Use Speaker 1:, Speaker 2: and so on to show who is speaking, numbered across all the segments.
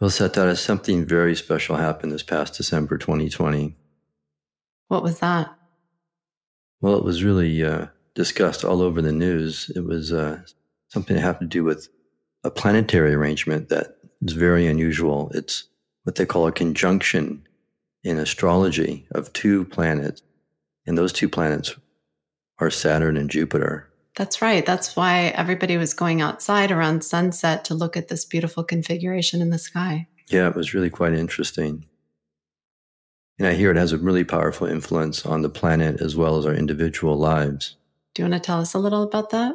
Speaker 1: Well, Setareh, something very special happened this past December 2020.
Speaker 2: What was that?
Speaker 1: Well, it was really uh, discussed all over the news. It was uh, something that had to do with a planetary arrangement that is very unusual. It's what they call a conjunction in astrology of two planets. And those two planets are Saturn and Jupiter.
Speaker 2: That's right. That's why everybody was going outside around sunset to look at this beautiful configuration in the sky.
Speaker 1: Yeah, it was really quite interesting. And I hear it has a really powerful influence on the planet as well as our individual lives.
Speaker 2: Do you want to tell us a little about that?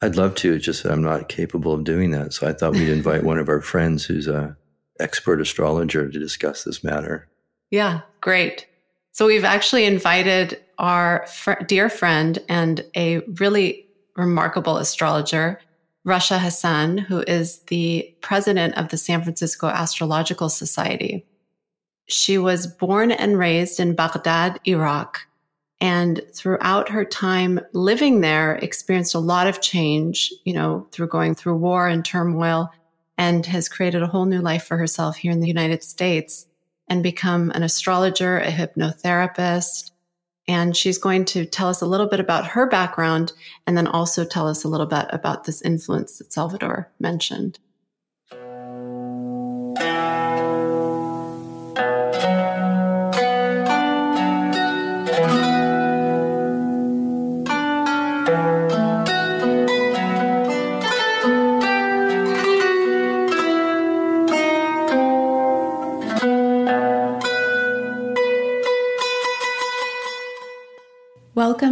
Speaker 1: I'd love to, just that I'm not capable of doing that. So I thought we'd invite one of our friends who's a expert astrologer to discuss this matter.
Speaker 2: Yeah, great. So we've actually invited our fr- dear friend and a really remarkable astrologer, Rasha Hassan, who is the president of the San Francisco Astrological Society. She was born and raised in Baghdad, Iraq, and throughout her time living there experienced a lot of change, you know, through going through war and turmoil and has created a whole new life for herself here in the United States and become an astrologer, a hypnotherapist. And she's going to tell us a little bit about her background and then also tell us a little bit about this influence that Salvador mentioned.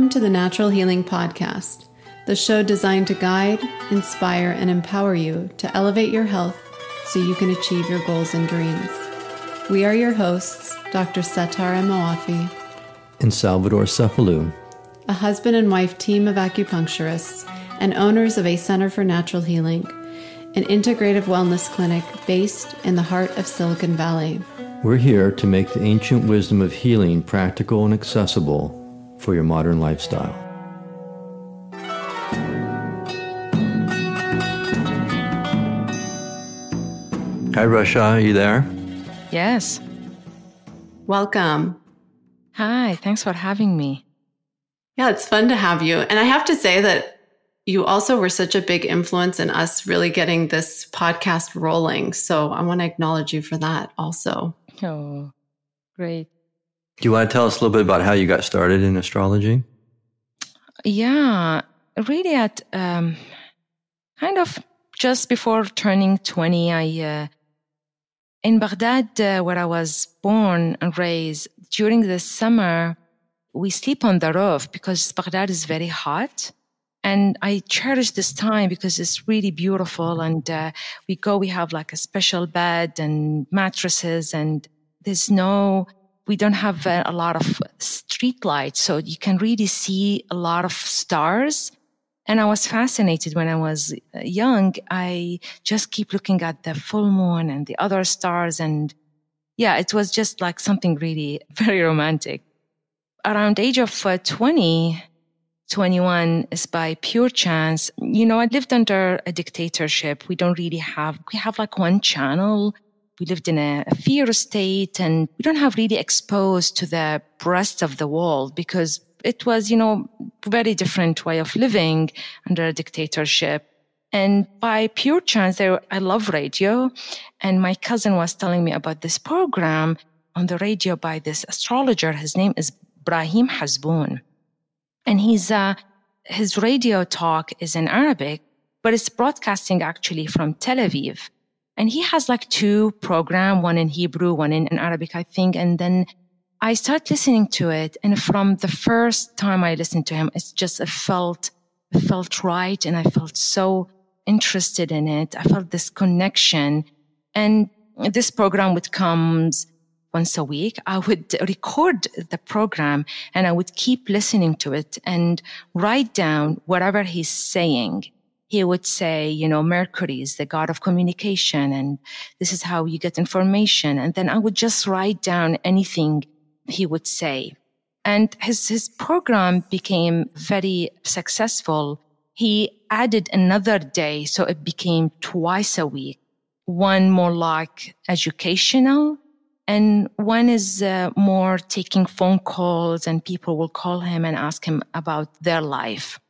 Speaker 2: Welcome to the Natural Healing Podcast, the show designed to guide, inspire, and empower you to elevate your health so you can achieve your goals and dreams. We are your hosts, Dr. Setareh Moafi
Speaker 1: and Salvador Cefalu,
Speaker 2: a husband and wife team of acupuncturists and owners of a Center for Natural Healing, an integrative wellness clinic based in the heart of Silicon Valley.
Speaker 1: We're here to make the ancient wisdom of healing practical and accessible for your modern lifestyle. Hi, Rasha. Are you there?
Speaker 3: Yes.
Speaker 2: Welcome.
Speaker 3: Hi. Thanks for having me.
Speaker 2: Yeah, it's fun to have you. And I have to say that you also were such a big influence in us really getting this podcast rolling. So I want to acknowledge you for that also.
Speaker 3: Oh, great.
Speaker 1: Do you want to tell us a little bit about how you got started in astrology?
Speaker 3: Yeah, really at um, kind of just before turning 20, I, uh, in Baghdad, uh, where I was born and raised, during the summer, we sleep on the roof because Baghdad is very hot. And I cherish this time because it's really beautiful. And uh, we go, we have like a special bed and mattresses, and there's no we don't have a lot of street lights, so you can really see a lot of stars. And I was fascinated when I was uh, young. I just keep looking at the full moon and the other stars. And yeah, it was just like something really very romantic. Around age of uh, 20, 21 is by pure chance. You know, I lived under a dictatorship. We don't really have, we have like one channel we lived in a, a fear state and we don't have really exposed to the rest of the world because it was, you know, very different way of living under a dictatorship. And by pure chance, there, I love radio. And my cousin was telling me about this program on the radio by this astrologer. His name is Brahim Hasboun. And he's, uh, his radio talk is in Arabic, but it's broadcasting actually from Tel Aviv. And he has like two program, one in Hebrew, one in, in Arabic, I think. And then I started listening to it. And from the first time I listened to him, it's just, it felt, it felt right. And I felt so interested in it. I felt this connection. And this program would come once a week. I would record the program and I would keep listening to it and write down whatever he's saying he would say, you know, Mercury is the god of communication and this is how you get information. And then I would just write down anything he would say. And his, his program became very successful. He added another day. So it became twice a week one more like educational and one is uh, more taking phone calls and people will call him and ask him about their life.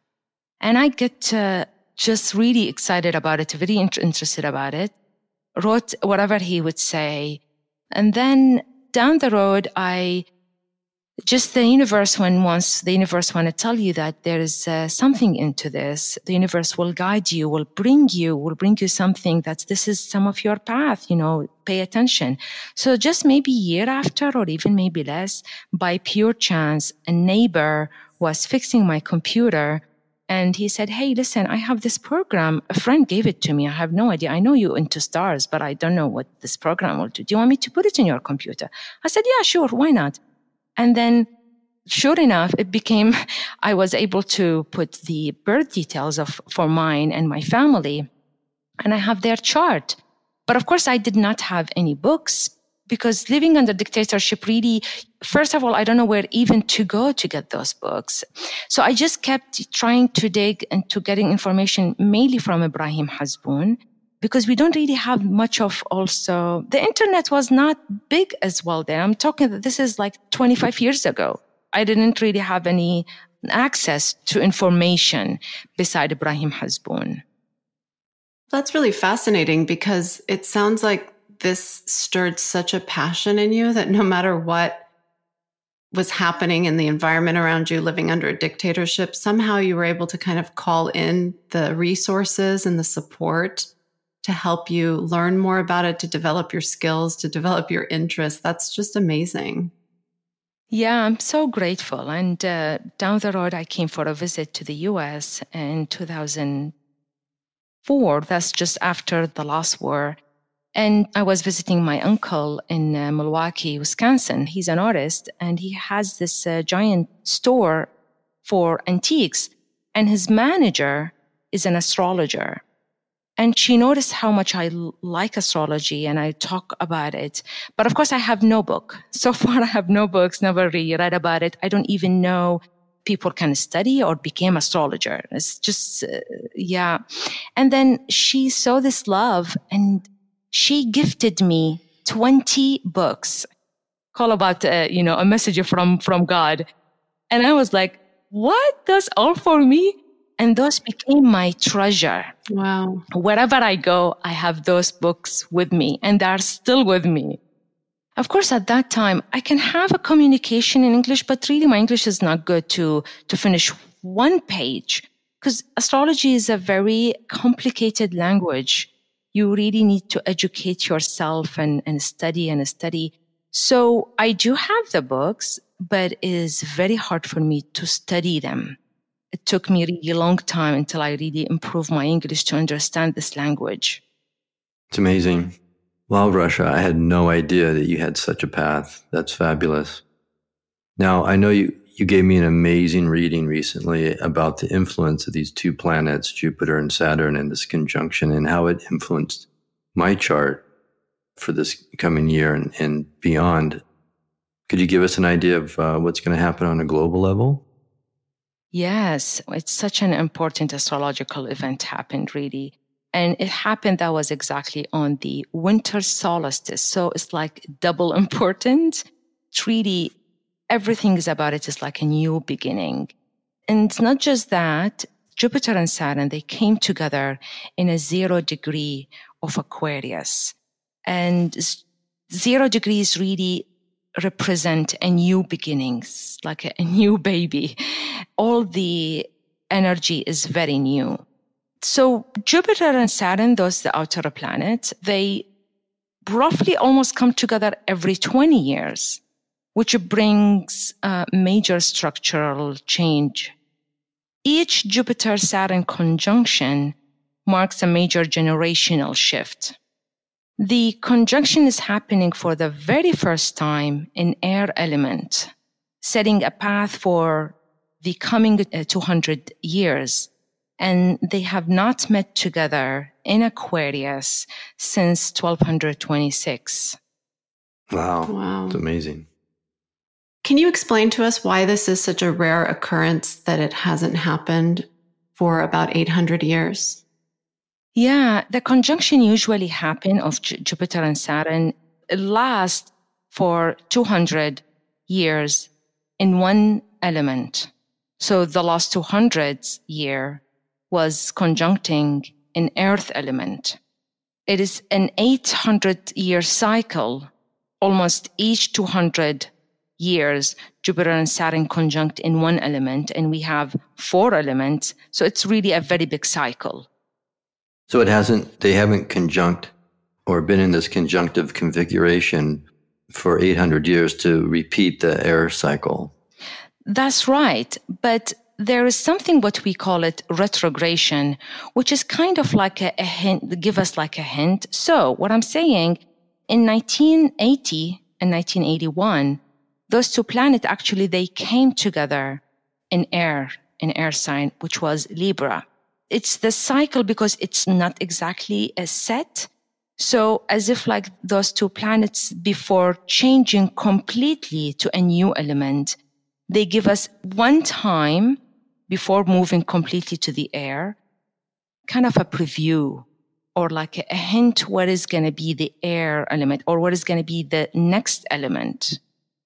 Speaker 3: And I get uh, just really excited about it, very int- interested about it, wrote whatever he would say. And then down the road, I just the universe when once the universe want to tell you that there is uh, something into this the universe will guide you will bring you will bring you something that this is some of your path you know pay attention so just maybe year after or even maybe less by pure chance a neighbor was fixing my computer and he said hey listen i have this program. A friend gave it to me. I have no idea. I know you into stars but i don't know what this program will do. Do you want me to put it in your computer? I said yeah sure. Why not? And then sure enough, it became, I was able to put the birth details of, for mine and my family. And I have their chart. But of course, I did not have any books because living under dictatorship really, first of all, I don't know where even to go to get those books. So I just kept trying to dig into getting information mainly from Ibrahim Hasbun because we don't really have much of also the internet was not big as well then. I'm talking that this is like 25 years ago. I didn't really have any access to information beside ibrahim hasbun.
Speaker 2: That's really fascinating because it sounds like this stirred such a passion in you that no matter what was happening in the environment around you living under a dictatorship somehow you were able to kind of call in the resources and the support to help you learn more about it, to develop your skills, to develop your interests. That's just amazing.
Speaker 3: Yeah, I'm so grateful. And uh, down the road, I came for a visit to the US in 2004. That's just after the last war. And I was visiting my uncle in uh, Milwaukee, Wisconsin. He's an artist and he has this uh, giant store for antiques. And his manager is an astrologer. And she noticed how much I like astrology and I talk about it. But of course, I have no book. So far, I have no books, never really read about it. I don't even know people can study or became astrologer. It's just, uh, yeah. And then she saw this love and she gifted me 20 books. Call about, uh, you know, a message from, from God. And I was like, what? That's all for me? And those became my treasure.
Speaker 2: Wow.
Speaker 3: Wherever I go, I have those books with me and they're still with me. Of course, at that time, I can have a communication in English, but really my English is not good to, to finish one page because astrology is a very complicated language. You really need to educate yourself and, and study and study. So I do have the books, but it is very hard for me to study them it took me really long time until I really improved my English to understand this language.
Speaker 1: It's amazing. Wow, Rasha, I had no idea that you had such a path. That's fabulous. Now, I know you, you gave me an amazing reading recently about the influence of these two planets, Jupiter and Saturn, and this conjunction and how it influenced my chart for this coming year and, and beyond. Could you give us an idea of uh, what's going to happen on a global level?
Speaker 3: Yes, it's such an important astrological event happened really. And it happened that was exactly on the winter solstice. So it's like double important. Treaty, everything is about it is like a new beginning. And it's not just that, Jupiter and Saturn, they came together in a zero degree of Aquarius. And zero degrees really represent a new beginnings, like a, new baby. All the energy is very new. So Jupiter and Saturn, those the outer planets, they roughly almost come together every 20 years, which brings a major structural change. Each Jupiter Saturn conjunction marks a major generational shift. The conjunction is happening for the very first time in air element, setting a path for the coming uh, 200 years. And they have not met together in Aquarius since 1226.
Speaker 1: Wow. Wow. It's amazing.
Speaker 2: Can you explain to us why this is such a rare occurrence that it hasn't happened for about 800 years?
Speaker 3: Yeah, the conjunction usually happen of J- Jupiter and Saturn last for 200 years in one element. So the last 200 year was conjuncting an earth element. It is an 800 year cycle. Almost each 200 years, Jupiter and Saturn conjunct in one element, and we have four elements. So it's really a very big cycle.
Speaker 1: So it hasn't, they haven't conjunct or been in this conjunctive configuration for 800 years to repeat the air cycle.
Speaker 3: That's right. But there is something what we call it retrogression, which is kind of like a, a, hint, give us like a hint. So what I'm saying in 1980 and 1981, those two planets actually, they came together in air, in air sign, which was Libra. It's the cycle because it's not exactly a set. So as if like those two planets before changing completely to a new element, they give us one time before moving completely to the air, kind of a preview or like a, hint what is going to be the air element or what is going to be the next element.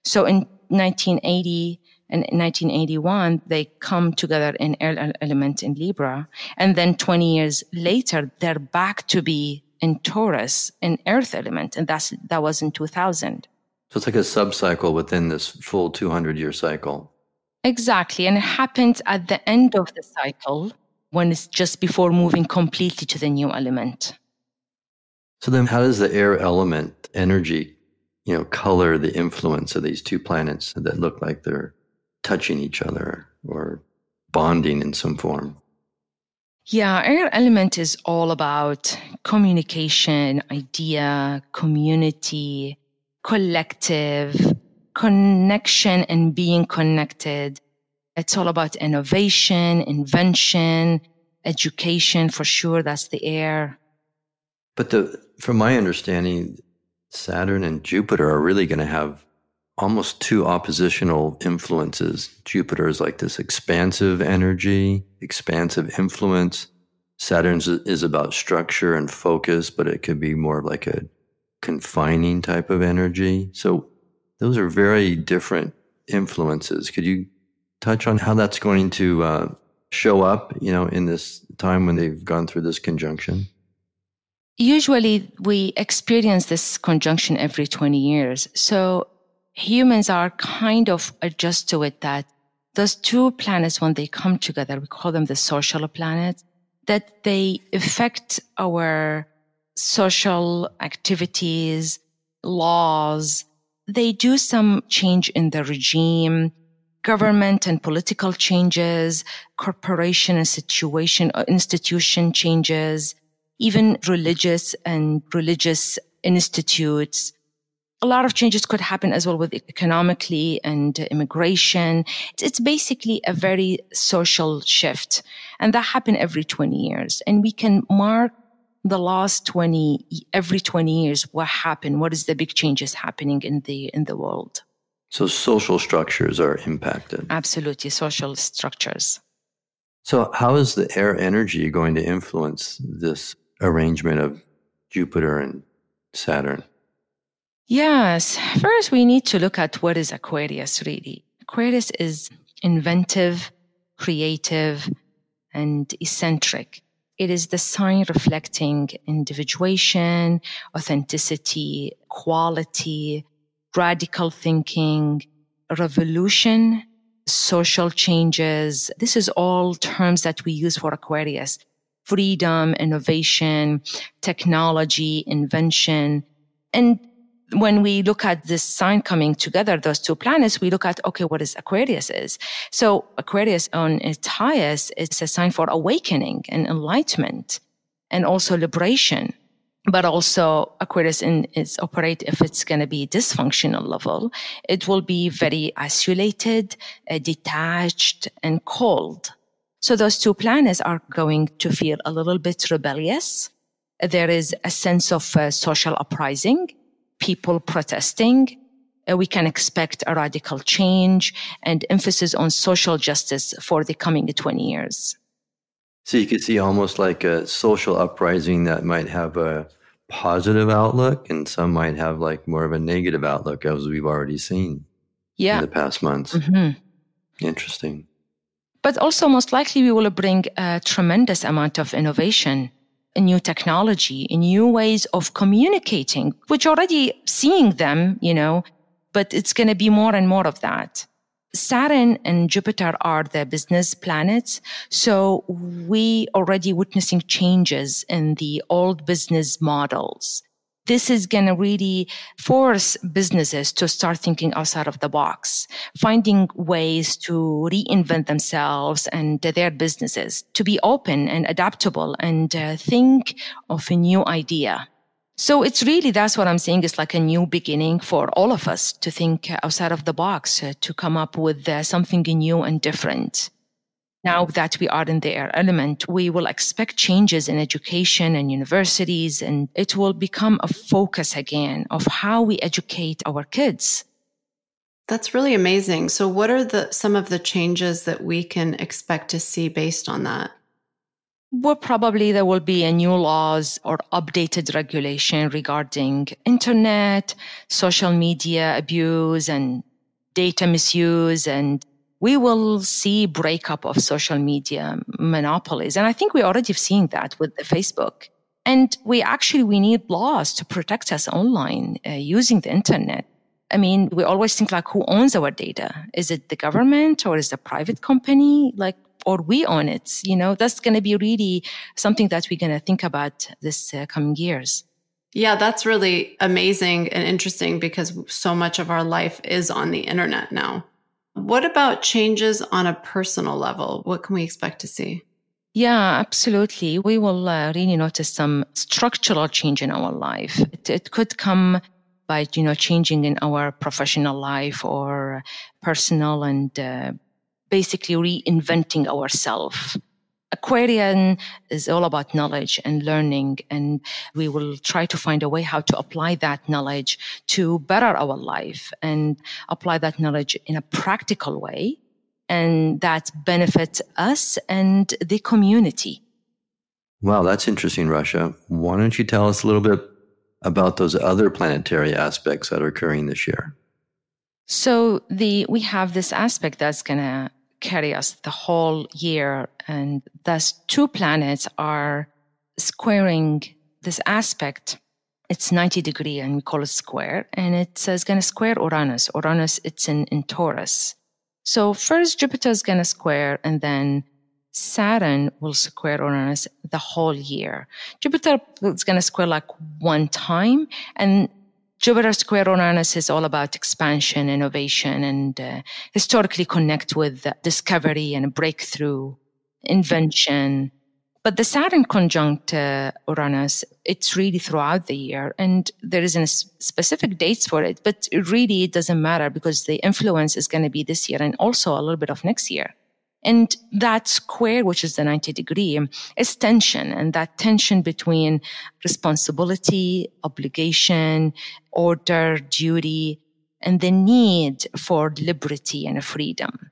Speaker 3: So in 1980 and 1981, they come together in air element in Libra. And then 20 years later, they're back to be in Taurus, in earth element. And that's, that was in 2000.
Speaker 1: So it's like a sub cycle within this full 200 year cycle.
Speaker 3: Exactly. And it happens at the end of the cycle when it's just before moving completely to the new element.
Speaker 1: So then how does the air element energy, you know, color the influence of these two planets that look like they're touching each other or bonding in some form?
Speaker 3: Yeah, air element is all about communication, idea, community, collective, connection and being connected. It's all about innovation, invention, education for sure. That's the air.
Speaker 1: But the, from my understanding, Saturn and Jupiter are really going to have almost two oppositional influences. Jupiter is like this expansive energy, expansive influence. Saturn is about structure and focus, but it could be more like a confining type of energy. So those are very different influences. Could you touch on how that's going to uh, show up, you know, in this time when they've gone through this conjunction?
Speaker 3: Usually we experience this conjunction every 20 years. So humans are kind of adjust to it that those two planets, when they come together, we call them the social planets, that they affect our social activities, laws. They do some change in the regime, government and political changes, corporation and situation, uh, institution changes, even religious and religious institutes. A lot of changes could happen as well with economically and immigration. It's basically a very social shift. And that happened every 20 years. And we can mark the last 20 every 20 years what happened what is the big changes happening in the in the world
Speaker 1: so social structures are impacted
Speaker 3: absolutely social structures
Speaker 1: so how is the air energy going to influence this arrangement of jupiter and saturn
Speaker 3: yes first we need to look at what is aquarius really aquarius is inventive creative and eccentric it is the sign reflecting individuation, authenticity, quality, radical thinking, revolution, social changes. This is all terms that we use for Aquarius. Freedom, innovation, technology, invention. And when we look at this sign coming together, those two planets, we look at, okay, what is Aquarius is? So Aquarius on its highest is a sign for awakening and enlightenment and also liberation. But also Aquarius in its operate, if it's going to be dysfunctional level, it will be very isolated, uh, detached and cold. So those two planets are going to feel a little bit rebellious. There is a sense of uh, social uprising people protesting. Uh, we can expect a radical change and emphasis on social justice for the coming 20 years.
Speaker 1: So you could see almost like a social uprising that might have a positive outlook and some might have like more of a negative outlook as we've already seen
Speaker 3: yeah.
Speaker 1: in the past months.
Speaker 3: Mhm.
Speaker 1: Interesting.
Speaker 3: But also, most likely, we will bring a tremendous amount of innovation, new technology, new ways of communicating, which already seeing them, you know, but it's going to be more and more of that. Saturn and Jupiter are the business planets. So we already witnessing changes in the old business models this is going to really force businesses to start thinking outside of the box, finding ways to reinvent themselves and their businesses, to be open and adaptable and uh, think of a new idea. So it's really, that's what I'm saying It's like a new beginning for all of us to think outside of the box, uh, to come up with uh, something new and different. Now that we are in the air element, we will expect changes in education and universities, and it will become a focus again of how we educate our kids.
Speaker 2: That's really amazing. So what are the some of the changes that we can expect to see based on that?
Speaker 3: Well, probably there will be a new laws or updated regulation regarding internet, social media abuse and data misuse and we will see breakup of social media monopolies. And I think we're already seeing that with the Facebook. And we actually, we need laws to protect us online uh, using the internet. I mean, we always think like, who owns our data? Is it the government or is it a private company? Like, or we own it? You know, that's going to be really something that we're going to think about this uh, coming years.
Speaker 2: Yeah, that's really amazing and interesting because so much of our life is on the internet now. What about changes on a personal level? What can we expect to see?
Speaker 3: Yeah, absolutely. We will uh, really notice some structural change in our life. It, it could come by, you know, changing in our professional life or personal and uh, basically reinventing ourselves. Aquarian is all about knowledge and learning, and we will try to find a way how to apply that knowledge to better our life and apply that knowledge in a practical way and that benefits us and the community.
Speaker 1: Wow, that's interesting, Rasha. Why don't you tell us a little bit about those other planetary aspects that are occurring this year?
Speaker 3: So the we have this aspect that's going to carry us the whole year. And thus, two planets are squaring this aspect. It's 90 degree and we call it square. And it's, it's going to square Uranus. Uranus, it's in, in Taurus. So first Jupiter is going to square and then Saturn will square Uranus the whole year. Jupiter is going to square like one time and Jupiter Square Uranus is all about expansion, innovation, and uh, historically connect with discovery and breakthrough, invention. But the Saturn conjunct uh, Uranus, it's really throughout the year, and there isn't specific dates for it. But really, it doesn't matter because the influence is going to be this year and also a little bit of next year. And that square, which is the 90 degree, is tension. And that tension between responsibility, obligation, order, duty, and the need for liberty and freedom.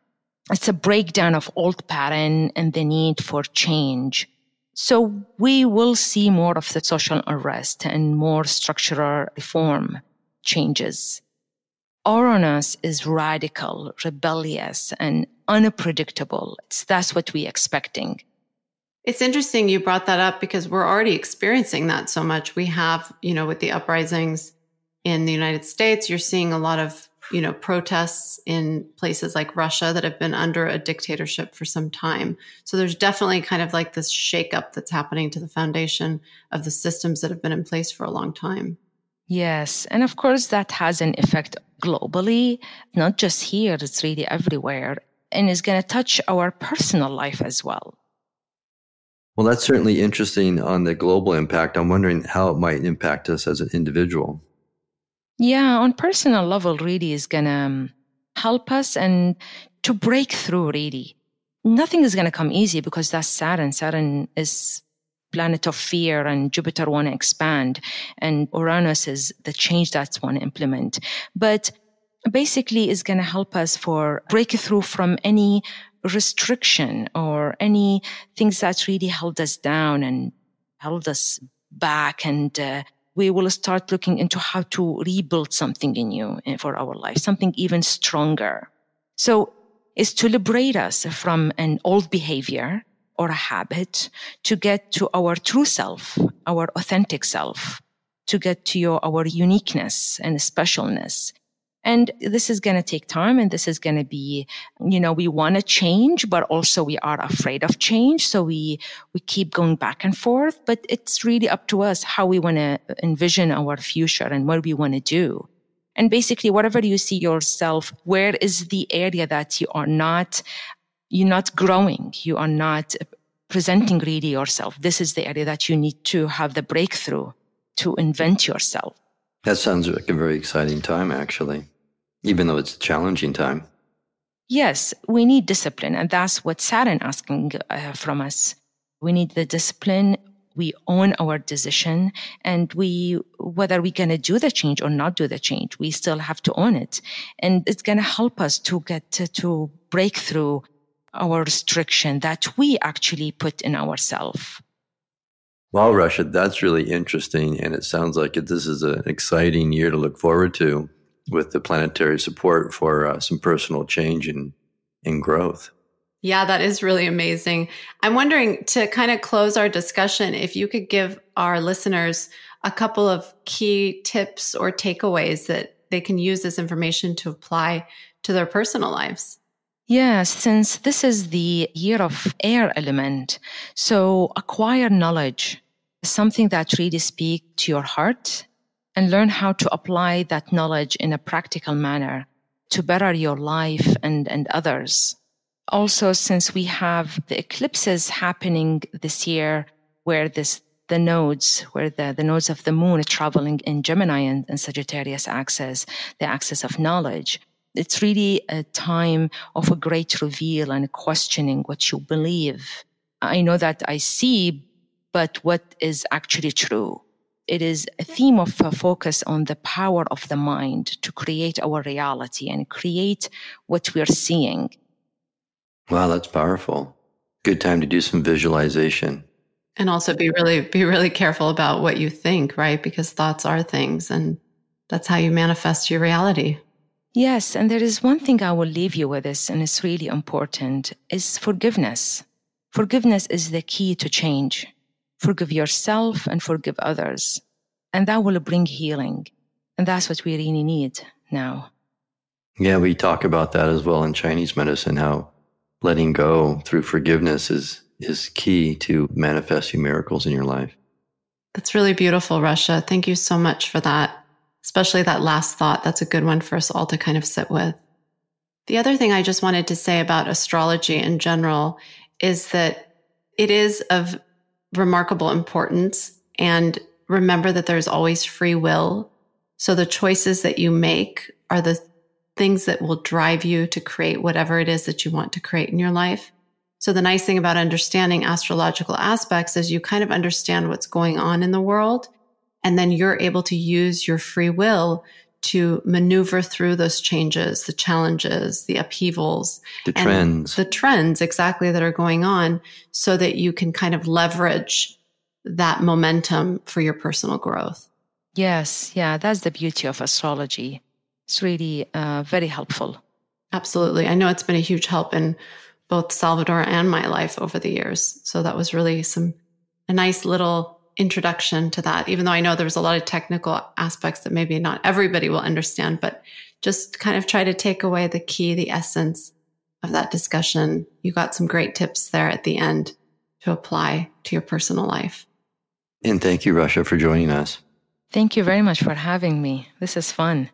Speaker 3: It's a breakdown of old pattern and the need for change. So we will see more of the social unrest and more structural reform changes. Uranus is radical, rebellious, and unpredictable. It's, that's what we're expecting.
Speaker 2: It's interesting you brought that up because we're already experiencing that so much. We have, you know, with the uprisings in the United States, you're seeing a lot of, you know, protests in places like Russia that have been under a dictatorship for some time. So there's definitely kind of like this shakeup that's happening to the foundation of the systems that have been in place for a long time.
Speaker 3: Yes. And of course, that has an effect globally, not just here, it's really everywhere, and is going to touch our personal life as well.
Speaker 1: Well, that's certainly interesting on the global impact. I'm wondering how it might impact us as an individual.
Speaker 3: Yeah, on personal level, really is going to um, help us and to break through, really. Nothing is going to come easy because that's Saturn. Saturn is planet of fear and Jupiter want to expand and Uranus is the change that's want to implement. But basically is going to help us for breakthrough from any restriction or any things that really held us down and held us back and uh, we will start looking into how to rebuild something in you eh, for our life, something even stronger. So is to liberate us from an old behavior or a habit to get to our true self, our authentic self, to get to your, our uniqueness and specialness. And this is going to take time and this is going to be, you know, we want to change, but also we are afraid of change. So we, we keep going back and forth, but it's really up to us how we want to envision our future and what we want to do. And basically, whatever you see yourself, where is the area that you are not, you're not growing, you are not presenting really yourself. This is the area that you need to have the breakthrough to invent yourself.
Speaker 1: That sounds like a very exciting time, actually, even though it's a challenging time.
Speaker 3: Yes, we need discipline, and that's what Saturn asking uh, from us. We need the discipline. We own our decision, and we whether we're going to do the change or not do the change, we still have to own it, and it's going to help us to get to, to break through our restriction that we actually put in ourselves.
Speaker 1: Well, Rasha, that's really interesting. And it sounds like it, this is an exciting year to look forward to with the planetary support for uh, some personal change and, and growth.
Speaker 2: Yeah, that is really amazing. I'm wondering to kind of close our discussion, if you could give our listeners a couple of key tips or takeaways that they can use this information to apply to their personal lives.
Speaker 3: Yeah, since this is the year of air element, so acquire knowledge, something that really speak to your heart and learn how to apply that knowledge in a practical manner to better your life and, and others. Also, since we have the eclipses happening this year where this the nodes, where the, the nodes of the moon are traveling in Gemini and, and Sagittarius axis, the axis of knowledge it's really a time of a great reveal and questioning what you believe. I know that I see, but what is actually true? It is a theme of a focus on the power of the mind to create our reality and create what we're seeing.
Speaker 1: Wow, that's powerful. Good time to do some visualization.
Speaker 2: And also be really be really careful about what you think, right? Because thoughts are things and that's how you manifest your reality.
Speaker 3: Yes, and there is one thing I will leave you with this, and it's really important, is forgiveness. Forgiveness is the key to change. Forgive yourself and forgive others. And that will bring healing. And that's what we really need now.
Speaker 1: Yeah, we talk about that as well in Chinese medicine, how letting go through forgiveness is, is key to manifesting miracles in your life.
Speaker 2: That's really beautiful, Rasha. Thank you so much for that especially that last thought. That's a good one for us all to kind of sit with. The other thing I just wanted to say about astrology in general is that it is of remarkable importance. And remember that there's always free will. So the choices that you make are the things that will drive you to create whatever it is that you want to create in your life. So the nice thing about understanding astrological aspects is you kind of understand what's going on in the world and then you're able to use your free will to maneuver through those changes, the challenges, the upheavals,
Speaker 1: the trends,
Speaker 2: the trends exactly that are going on so that you can kind of leverage that momentum for your personal growth.
Speaker 3: Yes. Yeah. That's the beauty of astrology. It's really uh, very helpful.
Speaker 2: Absolutely. I know it's been a huge help in both Salvador and my life over the years. So that was really some, a nice little introduction to that, even though I know there's a lot of technical aspects that maybe not everybody will understand, but just kind of try to take away the key, the essence of that discussion. You got some great tips there at the end to apply to your personal life.
Speaker 1: And thank you, Rasha, for joining us.
Speaker 3: Thank you very much for having me. This is fun.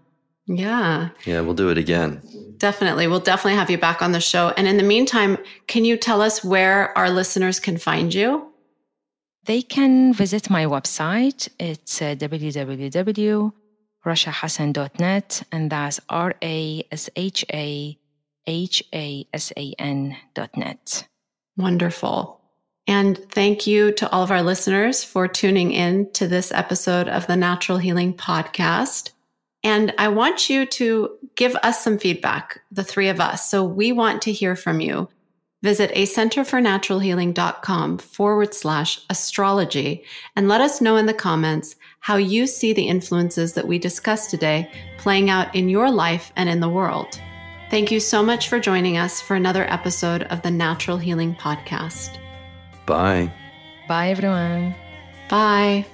Speaker 2: Yeah.
Speaker 1: Yeah, we'll do it again.
Speaker 2: Definitely. We'll definitely have you back on the show. And in the meantime, can you tell us where our listeners can find you?
Speaker 3: They can visit my website. It's uh, www.rashahassan.net, and that's R A S H A H A S A N dot net.
Speaker 2: Wonderful. And thank you to all of our listeners for tuning in to this episode of the Natural Healing Podcast. And I want you to give us some feedback, the three of us. So we want to hear from you. Visit acenterfornaturalhealing.com forward slash astrology and let us know in the comments how you see the influences that we discussed today playing out in your life and in the world. Thank you so much for joining us for another episode of the Natural Healing Podcast.
Speaker 1: Bye.
Speaker 3: Bye, everyone.
Speaker 2: Bye.